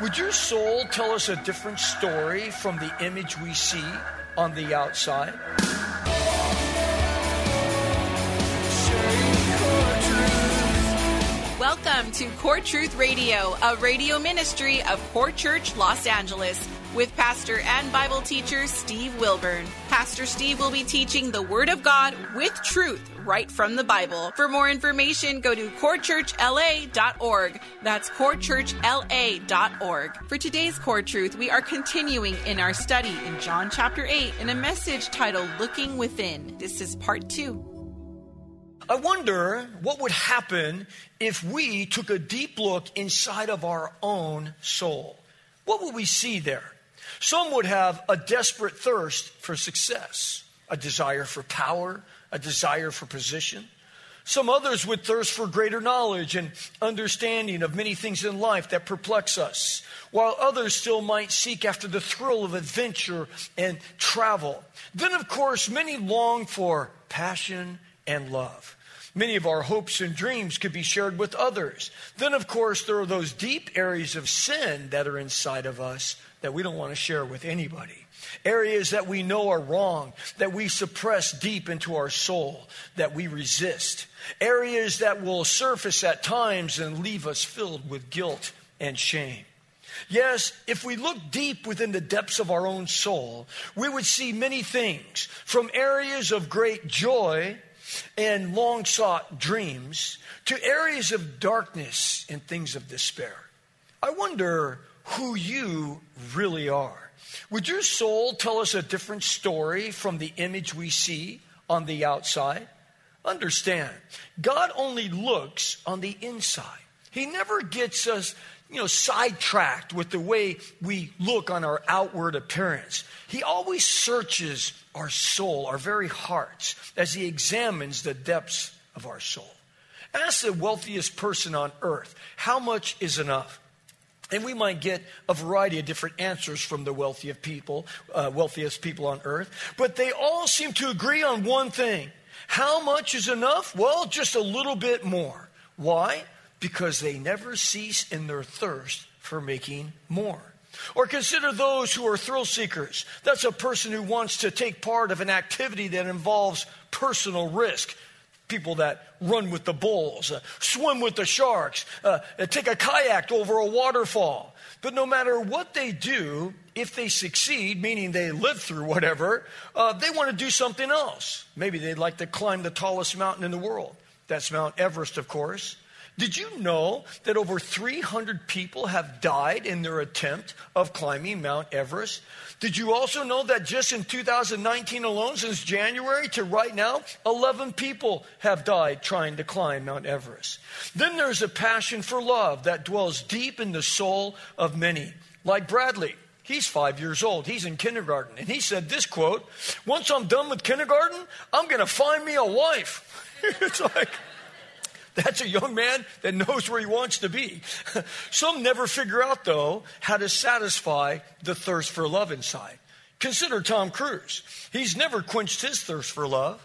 Would your soul tell us a different story from the image we see on the outside? Welcome to Core Truth Radio, a radio ministry of Core Church Los Angeles, with pastor and Bible teacher Steve Wilburn. Pastor Steve will be teaching the Word of God with truth right from the Bible. For more information, go to corechurchla.org. That's corechurchla.org. For today's Core Truth, we are continuing in our study in John chapter 8 in a message titled Looking Within. This is part 2. I wonder what would happen if we took a deep look inside of our own soul. What would we see there? Some would have a desperate thirst for success, a desire for power, a desire for position. Some others would thirst for greater knowledge and understanding of many things in life that perplex us, while others still might seek after the thrill of adventure and travel. Then, of course, many long for passion and love. Many of our hopes and dreams could be shared with others. Then, of course, there are those deep areas of sin that are inside of us that we don't want to share with anybody. Areas that we know are wrong, that we suppress deep into our soul, that we resist. Areas that will surface at times and leave us filled with guilt and shame. Yes, if we look deep within the depths of our own soul, we would see many things from areas of great joy and long sought dreams to areas of darkness and things of despair. I wonder who you really are. Would your soul tell us a different story from the image we see on the outside? Understand, God only looks on the inside. He never gets us, you know, sidetracked with the way we look on our outward appearance. He always searches our soul, our very hearts, as he examines the depths of our soul. Ask the wealthiest person on earth, how much is enough? And we might get a variety of different answers from the wealthiest people, uh, wealthiest people on earth, but they all seem to agree on one thing. How much is enough? Well, just a little bit more. Why? Because they never cease in their thirst for making more. Or consider those who are thrill seekers. That's a person who wants to take part of an activity that involves personal risk. People that run with the bulls, uh, swim with the sharks, uh, uh, take a kayak over a waterfall. But no matter what they do, if they succeed, meaning they live through whatever, uh, they want to do something else. Maybe they'd like to climb the tallest mountain in the world. That's Mount Everest, of course. Did you know that over 300 people have died in their attempt of climbing Mount Everest? Did you also know that just in 2019 alone, since January to right now, 11 people have died trying to climb Mount Everest? Then there's a passion for love that dwells deep in the soul of many, like Bradley. He's five years old. He's in kindergarten. And he said this quote Once I'm done with kindergarten, I'm going to find me a wife. it's like, that's a young man that knows where he wants to be. Some never figure out, though, how to satisfy the thirst for love inside. Consider Tom Cruise. He's never quenched his thirst for love.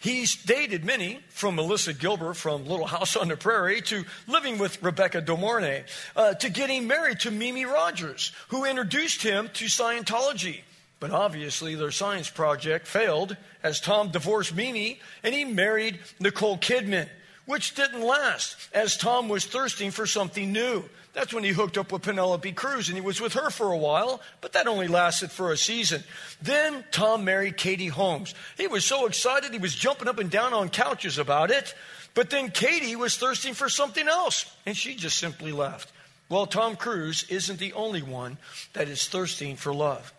He's dated many, from Melissa Gilbert from Little House on the Prairie to living with Rebecca De Mornay, uh, to getting married to Mimi Rogers, who introduced him to Scientology. But obviously, their science project failed as Tom divorced Mimi and he married Nicole Kidman which didn't last as Tom was thirsting for something new. That's when he hooked up with Penelope Cruz and he was with her for a while, but that only lasted for a season. Then Tom married Katie Holmes. He was so excited he was jumping up and down on couches about it. But then Katie was thirsting for something else and she just simply left. Well, Tom Cruise isn't the only one that is thirsting for love.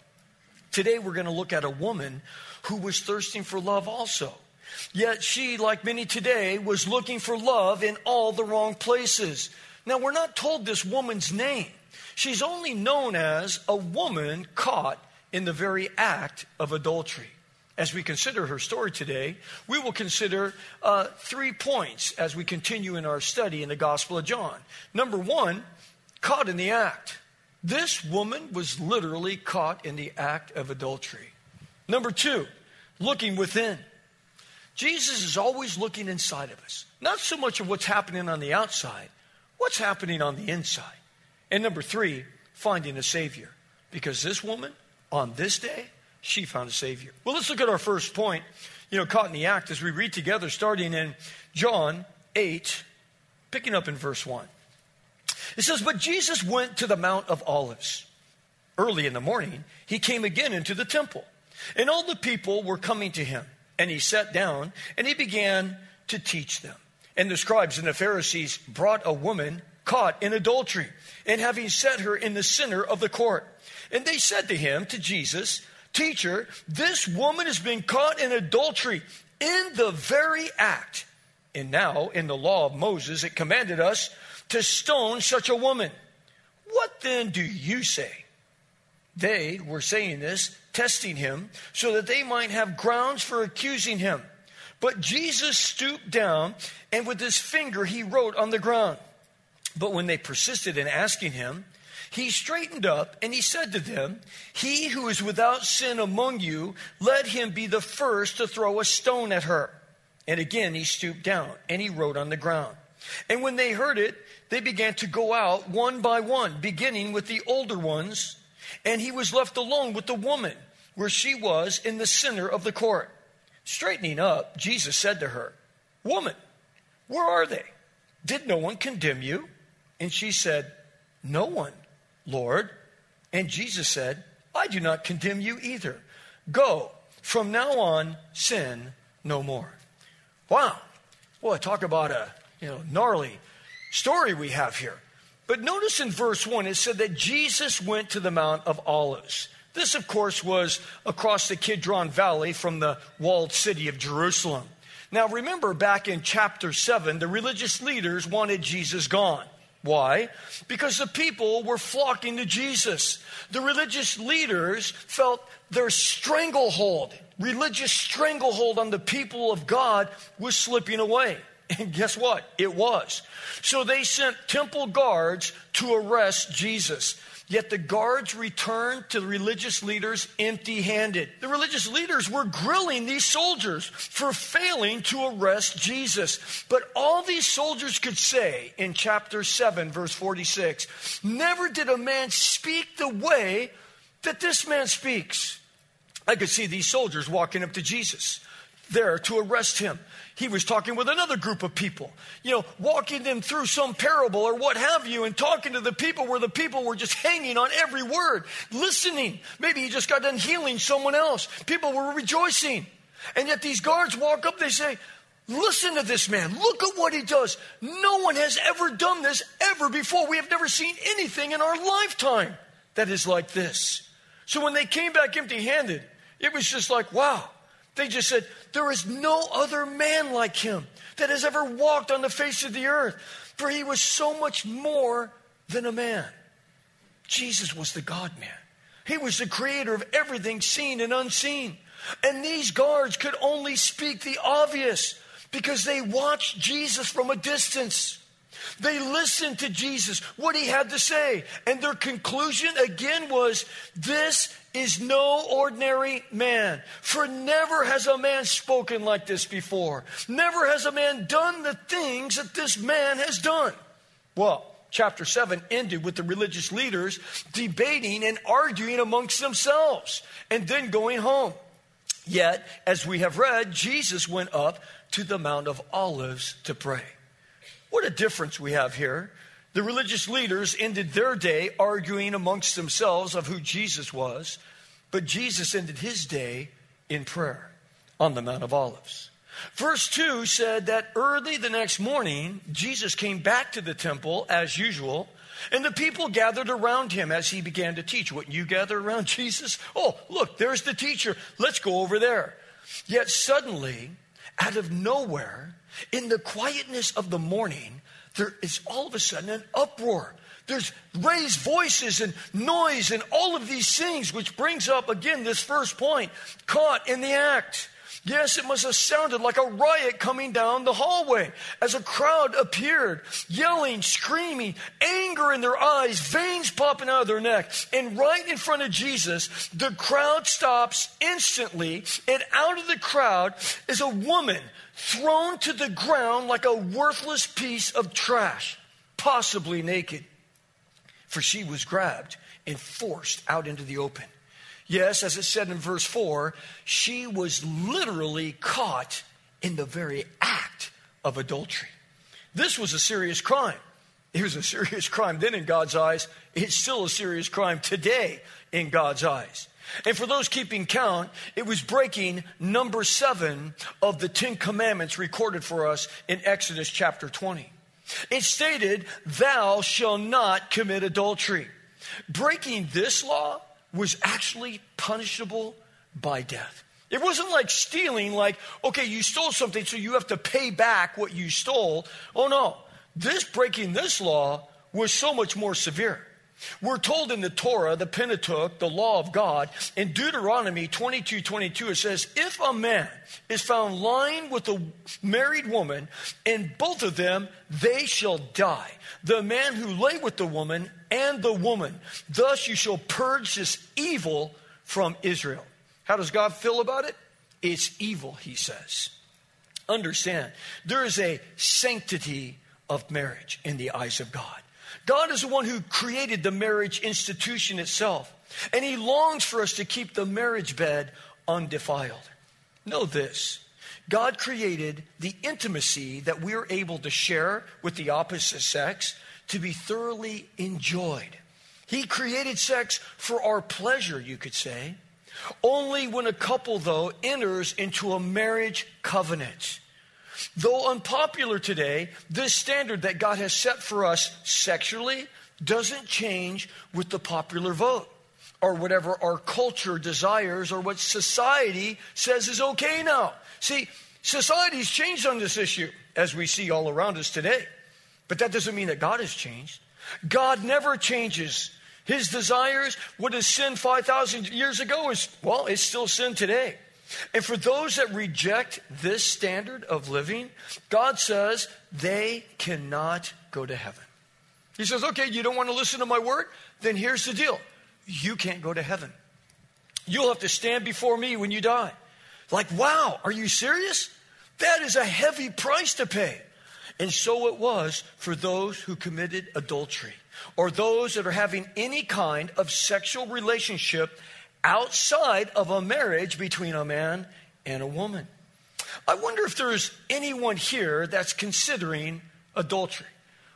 Today we're going to look at a woman who was thirsting for love also. Yet she, like many today, was looking for love in all the wrong places. Now, we're not told this woman's name. She's only known as a woman caught in the very act of adultery. As we consider her story today, we will consider uh, three points as we continue in our study in the Gospel of John. Number one, caught in the act. This woman was literally caught in the act of adultery. Number two, looking within. Jesus is always looking inside of us, not so much of what's happening on the outside, what's happening on the inside. And number three, finding a Savior. Because this woman, on this day, she found a Savior. Well, let's look at our first point, you know, caught in the act as we read together, starting in John 8, picking up in verse 1. It says, But Jesus went to the Mount of Olives. Early in the morning, he came again into the temple, and all the people were coming to him. And he sat down and he began to teach them. And the scribes and the Pharisees brought a woman caught in adultery, and having set her in the center of the court. And they said to him, to Jesus, Teacher, this woman has been caught in adultery in the very act. And now, in the law of Moses, it commanded us to stone such a woman. What then do you say? They were saying this, testing him, so that they might have grounds for accusing him. But Jesus stooped down, and with his finger he wrote on the ground. But when they persisted in asking him, he straightened up and he said to them, He who is without sin among you, let him be the first to throw a stone at her. And again he stooped down and he wrote on the ground. And when they heard it, they began to go out one by one, beginning with the older ones. And he was left alone with the woman, where she was in the center of the court. Straightening up, Jesus said to her, Woman, where are they? Did no one condemn you? And she said, No one. Lord? And Jesus said, I do not condemn you either. Go, from now on, sin no more. Wow. Boy, talk about a you know gnarly story we have here. But notice in verse 1, it said that Jesus went to the Mount of Olives. This, of course, was across the Kidron Valley from the walled city of Jerusalem. Now, remember back in chapter 7, the religious leaders wanted Jesus gone. Why? Because the people were flocking to Jesus. The religious leaders felt their stranglehold, religious stranglehold on the people of God was slipping away. And guess what? It was. So they sent temple guards to arrest Jesus. Yet the guards returned to the religious leaders empty handed. The religious leaders were grilling these soldiers for failing to arrest Jesus. But all these soldiers could say in chapter 7, verse 46 Never did a man speak the way that this man speaks. I could see these soldiers walking up to Jesus there to arrest him he was talking with another group of people, you know, walking them through some parable or what have you, and talking to the people where the people were just hanging on every word, listening. Maybe he just got done healing someone else. People were rejoicing. And yet these guards walk up, they say, Listen to this man. Look at what he does. No one has ever done this ever before. We have never seen anything in our lifetime that is like this. So when they came back empty handed, it was just like, wow. They just said, There is no other man like him that has ever walked on the face of the earth, for he was so much more than a man. Jesus was the God man, he was the creator of everything seen and unseen. And these guards could only speak the obvious because they watched Jesus from a distance. They listened to Jesus, what he had to say. And their conclusion again was this is no ordinary man. For never has a man spoken like this before. Never has a man done the things that this man has done. Well, chapter 7 ended with the religious leaders debating and arguing amongst themselves and then going home. Yet, as we have read, Jesus went up to the Mount of Olives to pray. What a difference we have here. The religious leaders ended their day arguing amongst themselves of who Jesus was, but Jesus ended his day in prayer on the Mount of Olives. Verse 2 said that early the next morning, Jesus came back to the temple as usual, and the people gathered around him as he began to teach. Wouldn't you gather around Jesus? Oh, look, there's the teacher. Let's go over there. Yet suddenly, out of nowhere, in the quietness of the morning, there is all of a sudden an uproar. There's raised voices and noise and all of these things, which brings up again this first point caught in the act. Yes, it must have sounded like a riot coming down the hallway as a crowd appeared, yelling, screaming, anger in their eyes, veins popping out of their neck. And right in front of Jesus, the crowd stops instantly, and out of the crowd is a woman thrown to the ground like a worthless piece of trash, possibly naked. For she was grabbed and forced out into the open. Yes, as it said in verse 4, she was literally caught in the very act of adultery. This was a serious crime. It was a serious crime then in God's eyes. It's still a serious crime today in God's eyes. And for those keeping count, it was breaking number seven of the Ten Commandments recorded for us in Exodus chapter 20. It stated, Thou shalt not commit adultery. Breaking this law was actually punishable by death. It wasn't like stealing, like, okay, you stole something, so you have to pay back what you stole. Oh no. This breaking this law was so much more severe. We're told in the Torah, the Pentateuch, the law of God, in Deuteronomy 22 22, it says, If a man is found lying with a married woman, and both of them, they shall die. The man who lay with the woman and the woman. Thus you shall purge this evil from Israel. How does God feel about it? It's evil, he says. Understand, there is a sanctity of marriage in the eyes of God. God is the one who created the marriage institution itself, and he longs for us to keep the marriage bed undefiled. Know this God created the intimacy that we're able to share with the opposite sex to be thoroughly enjoyed. He created sex for our pleasure, you could say. Only when a couple, though, enters into a marriage covenant. Though unpopular today, this standard that God has set for us sexually doesn't change with the popular vote or whatever our culture desires or what society says is okay now. See, society's changed on this issue, as we see all around us today. But that doesn't mean that God has changed. God never changes. His desires, what is sin 5,000 years ago, is, well, it's still sin today. And for those that reject this standard of living, God says they cannot go to heaven. He says, okay, you don't want to listen to my word? Then here's the deal you can't go to heaven. You'll have to stand before me when you die. Like, wow, are you serious? That is a heavy price to pay. And so it was for those who committed adultery or those that are having any kind of sexual relationship outside of a marriage between a man and a woman. I wonder if there's anyone here that's considering adultery.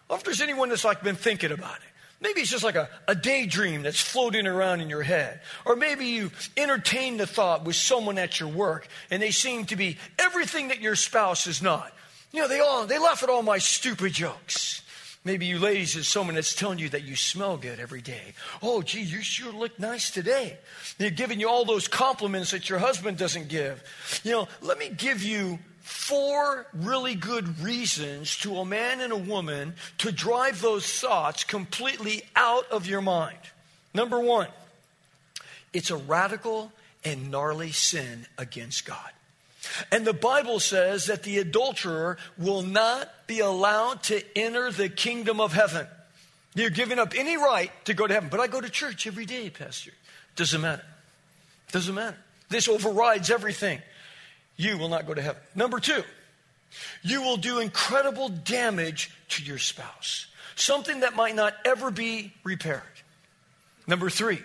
Or if there's anyone that's like been thinking about it. Maybe it's just like a, a daydream that's floating around in your head. Or maybe you entertain the thought with someone at your work and they seem to be everything that your spouse is not. You know, they all they laugh at all my stupid jokes. Maybe you ladies is someone that's telling you that you smell good every day. Oh, gee, you sure look nice today. They're giving you all those compliments that your husband doesn't give. You know, let me give you four really good reasons to a man and a woman to drive those thoughts completely out of your mind. Number one, it's a radical and gnarly sin against God. And the Bible says that the adulterer will not be allowed to enter the kingdom of heaven. You're giving up any right to go to heaven. But I go to church every day, Pastor. Doesn't matter. Doesn't matter. This overrides everything. You will not go to heaven. Number two, you will do incredible damage to your spouse, something that might not ever be repaired. Number three,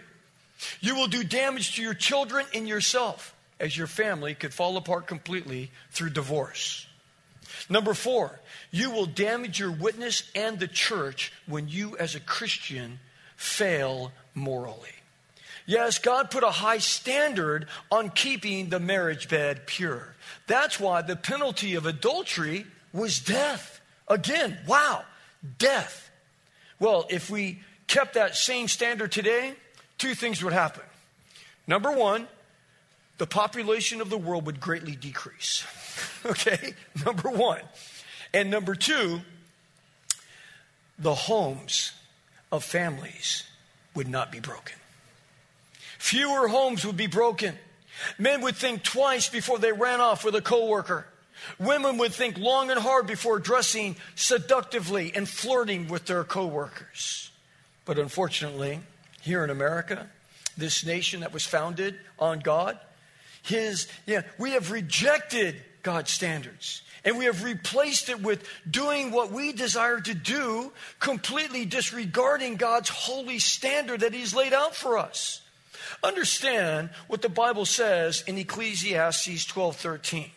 you will do damage to your children and yourself as your family could fall apart completely through divorce. Number four, you will damage your witness and the church when you, as a Christian, fail morally. Yes, God put a high standard on keeping the marriage bed pure. That's why the penalty of adultery was death. Again, wow, death. Well, if we kept that same standard today, two things would happen. Number one, the population of the world would greatly decrease. okay? Number one. And number two, the homes of families would not be broken. Fewer homes would be broken. Men would think twice before they ran off with a coworker. Women would think long and hard before dressing seductively and flirting with their coworkers. But unfortunately, here in America, this nation that was founded on God, his yeah, we have rejected God's standards. And we have replaced it with doing what we desire to do, completely disregarding God's holy standard that He's laid out for us. Understand what the Bible says in Ecclesiastes 12 13.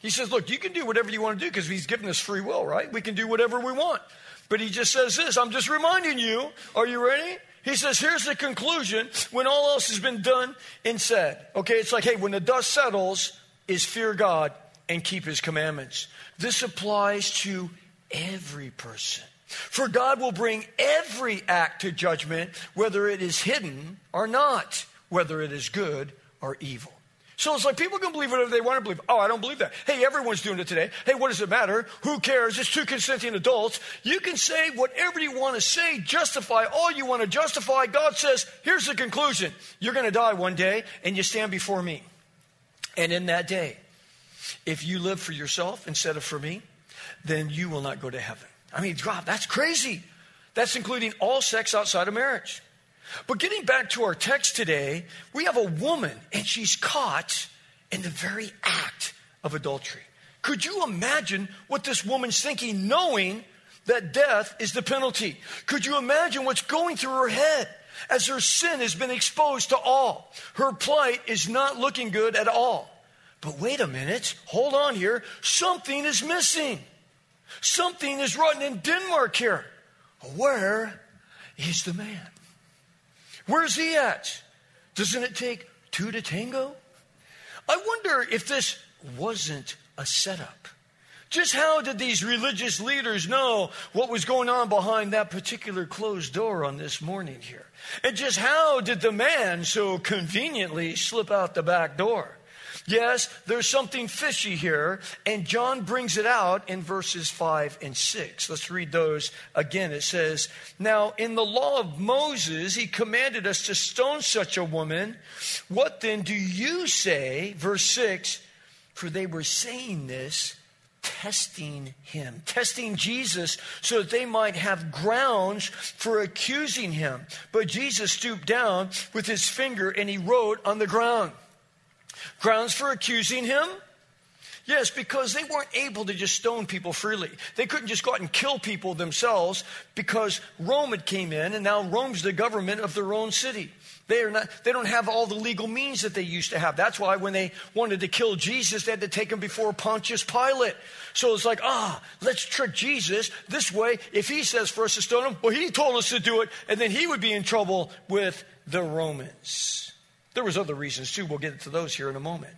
He says, Look, you can do whatever you want to do because He's given us free will, right? We can do whatever we want. But He just says this I'm just reminding you. Are you ready? He says, here's the conclusion when all else has been done and said. Okay, it's like, hey, when the dust settles, is fear God and keep his commandments. This applies to every person. For God will bring every act to judgment, whether it is hidden or not, whether it is good or evil. So it's like people can believe whatever they want to believe. Oh, I don't believe that. Hey, everyone's doing it today. Hey, what does it matter? Who cares? It's two consenting adults. You can say whatever you want to say, justify all you want to justify. God says, here's the conclusion. You're going to die one day and you stand before me. And in that day, if you live for yourself instead of for me, then you will not go to heaven. I mean, God, that's crazy. That's including all sex outside of marriage. But getting back to our text today, we have a woman and she's caught in the very act of adultery. Could you imagine what this woman's thinking, knowing that death is the penalty? Could you imagine what's going through her head as her sin has been exposed to all? Her plight is not looking good at all. But wait a minute, hold on here. Something is missing. Something is rotten in Denmark here. Where is the man? Where's he at? Doesn't it take two to tango? I wonder if this wasn't a setup. Just how did these religious leaders know what was going on behind that particular closed door on this morning here? And just how did the man so conveniently slip out the back door? Yes, there's something fishy here, and John brings it out in verses 5 and 6. Let's read those again. It says, Now, in the law of Moses, he commanded us to stone such a woman. What then do you say? Verse 6 For they were saying this testing him, testing Jesus so that they might have grounds for accusing him. But Jesus stooped down with his finger and he wrote on the ground. Grounds for accusing him? Yes, because they weren't able to just stone people freely. They couldn't just go out and kill people themselves because Rome had came in and now Rome's the government of their own city. They are not they don't have all the legal means that they used to have. That's why when they wanted to kill Jesus, they had to take him before Pontius Pilate. So it's like, ah, let's trick Jesus this way. If he says for us to stone him, well, he told us to do it, and then he would be in trouble with the Romans. There was other reasons too. We'll get into those here in a moment.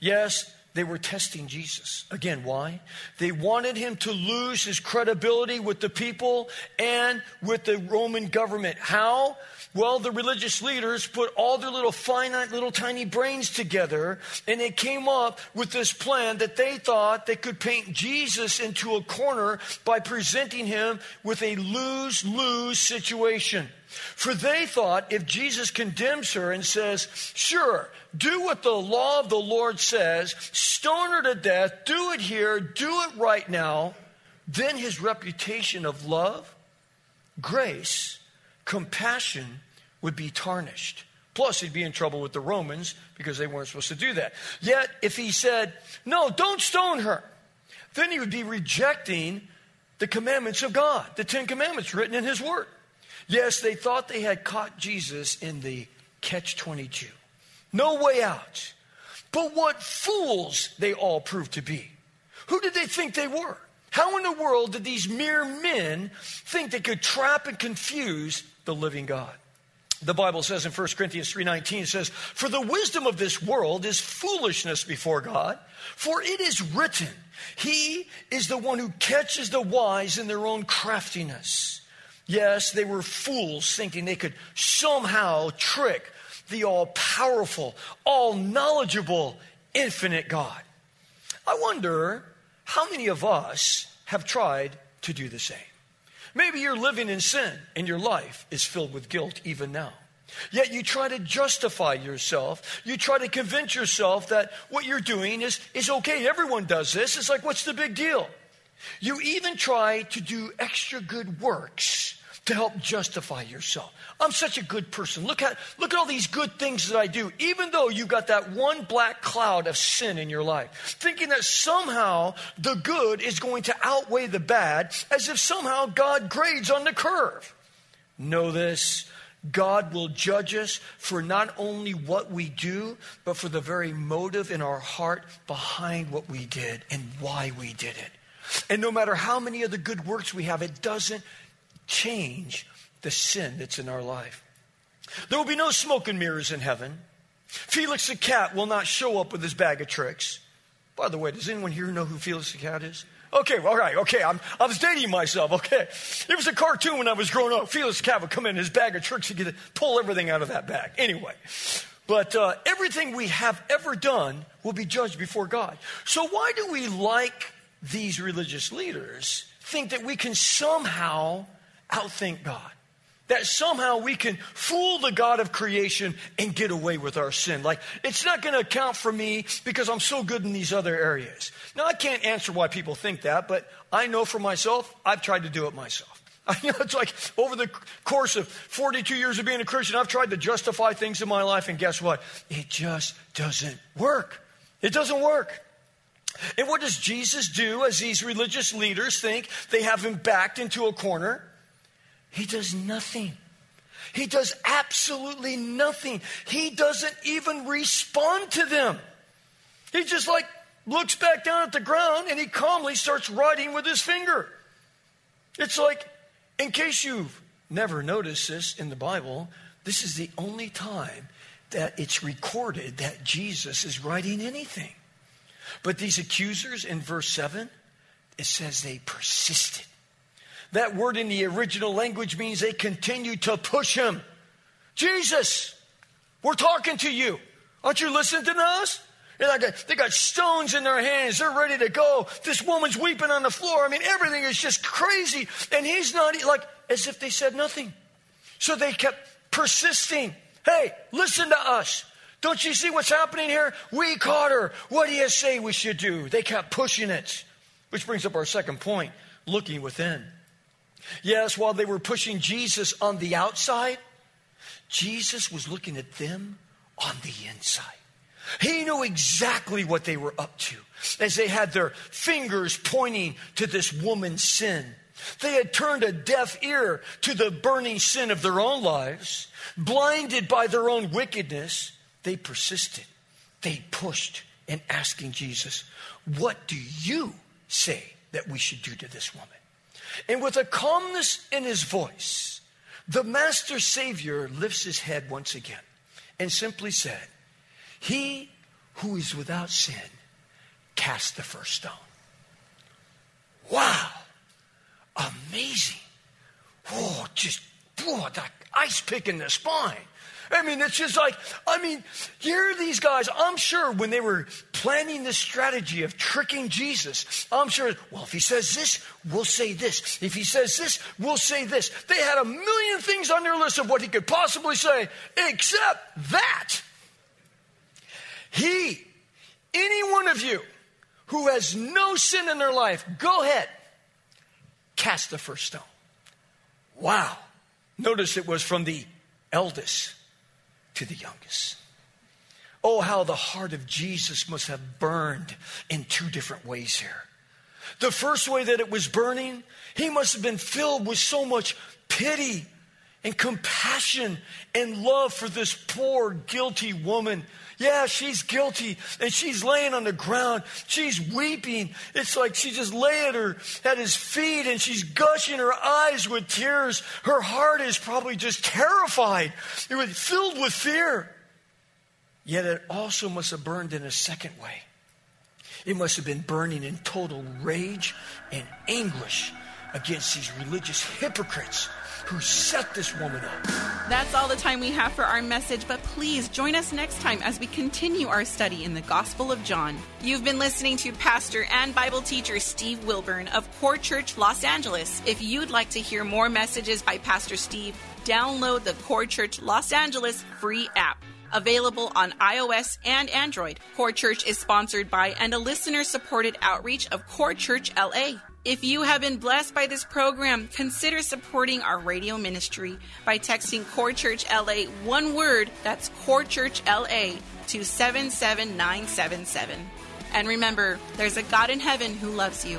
Yes, they were testing Jesus. Again, why? They wanted him to lose his credibility with the people and with the Roman government. How? Well, the religious leaders put all their little finite, little tiny brains together, and they came up with this plan that they thought they could paint Jesus into a corner by presenting him with a lose lose situation. For they thought if Jesus condemns her and says, Sure, do what the law of the Lord says, stone her to death, do it here, do it right now, then his reputation of love, grace, compassion would be tarnished. Plus, he'd be in trouble with the Romans because they weren't supposed to do that. Yet, if he said, No, don't stone her, then he would be rejecting the commandments of God, the Ten Commandments written in his word. Yes, they thought they had caught Jesus in the catch 22. No way out. But what fools they all proved to be. Who did they think they were? How in the world did these mere men think they could trap and confuse the living God? The Bible says in 1 Corinthians 3:19 says, "For the wisdom of this world is foolishness before God, for it is written, he is the one who catches the wise in their own craftiness." Yes, they were fools thinking they could somehow trick the all powerful, all knowledgeable, infinite God. I wonder how many of us have tried to do the same. Maybe you're living in sin and your life is filled with guilt even now. Yet you try to justify yourself. You try to convince yourself that what you're doing is, is okay. Everyone does this. It's like, what's the big deal? You even try to do extra good works to help justify yourself. I'm such a good person. Look at, look at all these good things that I do, even though you've got that one black cloud of sin in your life. Thinking that somehow the good is going to outweigh the bad, as if somehow God grades on the curve. Know this. God will judge us for not only what we do, but for the very motive in our heart behind what we did and why we did it. And no matter how many of the good works we have, it doesn't change the sin that's in our life. There will be no smoke and mirrors in heaven. Felix the cat will not show up with his bag of tricks. By the way, does anyone here know who Felix the cat is? Okay, all right, okay. I'm, I was dating myself, okay. It was a cartoon when I was growing up. Felix the cat would come in his bag of tricks to get pull everything out of that bag. Anyway, but uh, everything we have ever done will be judged before God. So why do we like these religious leaders think that we can somehow outthink God. That somehow we can fool the God of creation and get away with our sin. Like, it's not going to account for me because I'm so good in these other areas. Now, I can't answer why people think that, but I know for myself, I've tried to do it myself. You know, it's like over the course of 42 years of being a Christian, I've tried to justify things in my life, and guess what? It just doesn't work. It doesn't work. And what does Jesus do as these religious leaders think they have him backed into a corner? He does nothing. He does absolutely nothing. He doesn't even respond to them. He just like looks back down at the ground and he calmly starts writing with his finger. It's like, in case you've never noticed this in the Bible, this is the only time that it's recorded that Jesus is writing anything. But these accusers in verse 7, it says they persisted. That word in the original language means they continued to push him. Jesus, we're talking to you. Aren't you listening to us? Like they got stones in their hands. They're ready to go. This woman's weeping on the floor. I mean, everything is just crazy. And he's not like as if they said nothing. So they kept persisting. Hey, listen to us. Don't you see what's happening here? We caught her. What do you say we should do? They kept pushing it. Which brings up our second point looking within. Yes, while they were pushing Jesus on the outside, Jesus was looking at them on the inside. He knew exactly what they were up to as they had their fingers pointing to this woman's sin. They had turned a deaf ear to the burning sin of their own lives, blinded by their own wickedness they persisted. They pushed in asking Jesus, What do you say that we should do to this woman? And with a calmness in his voice, the Master Savior lifts his head once again and simply said, He who is without sin, cast the first stone. Wow! Amazing. Oh, just, oh, that ice pick in the spine. I mean, it's just like, I mean, here are these guys. I'm sure when they were planning this strategy of tricking Jesus, I'm sure, well, if he says this, we'll say this. If he says this, we'll say this. They had a million things on their list of what he could possibly say, except that. He, any one of you who has no sin in their life, go ahead, cast the first stone. Wow. Notice it was from the eldest to the youngest. Oh, how the heart of Jesus must have burned in two different ways here. The first way that it was burning, he must have been filled with so much pity and compassion and love for this poor, guilty woman yeah, she's guilty and she's laying on the ground. She's weeping. It's like she just lay at her at his feet and she's gushing her eyes with tears. Her heart is probably just terrified. It was filled with fear. Yet it also must have burned in a second way. It must have been burning in total rage and anguish against these religious hypocrites who set this woman up. That's all the time we have for our message, but please join us next time as we continue our study in the Gospel of John. You've been listening to Pastor and Bible teacher Steve Wilburn of Core Church Los Angeles. If you'd like to hear more messages by Pastor Steve, download the Core Church Los Angeles free app. Available on iOS and Android. Core Church is sponsored by and a listener supported outreach of Core Church LA. If you have been blessed by this program, consider supporting our radio ministry by texting Core Church LA one word, that's Core Church LA, to 77977. And remember, there's a God in heaven who loves you.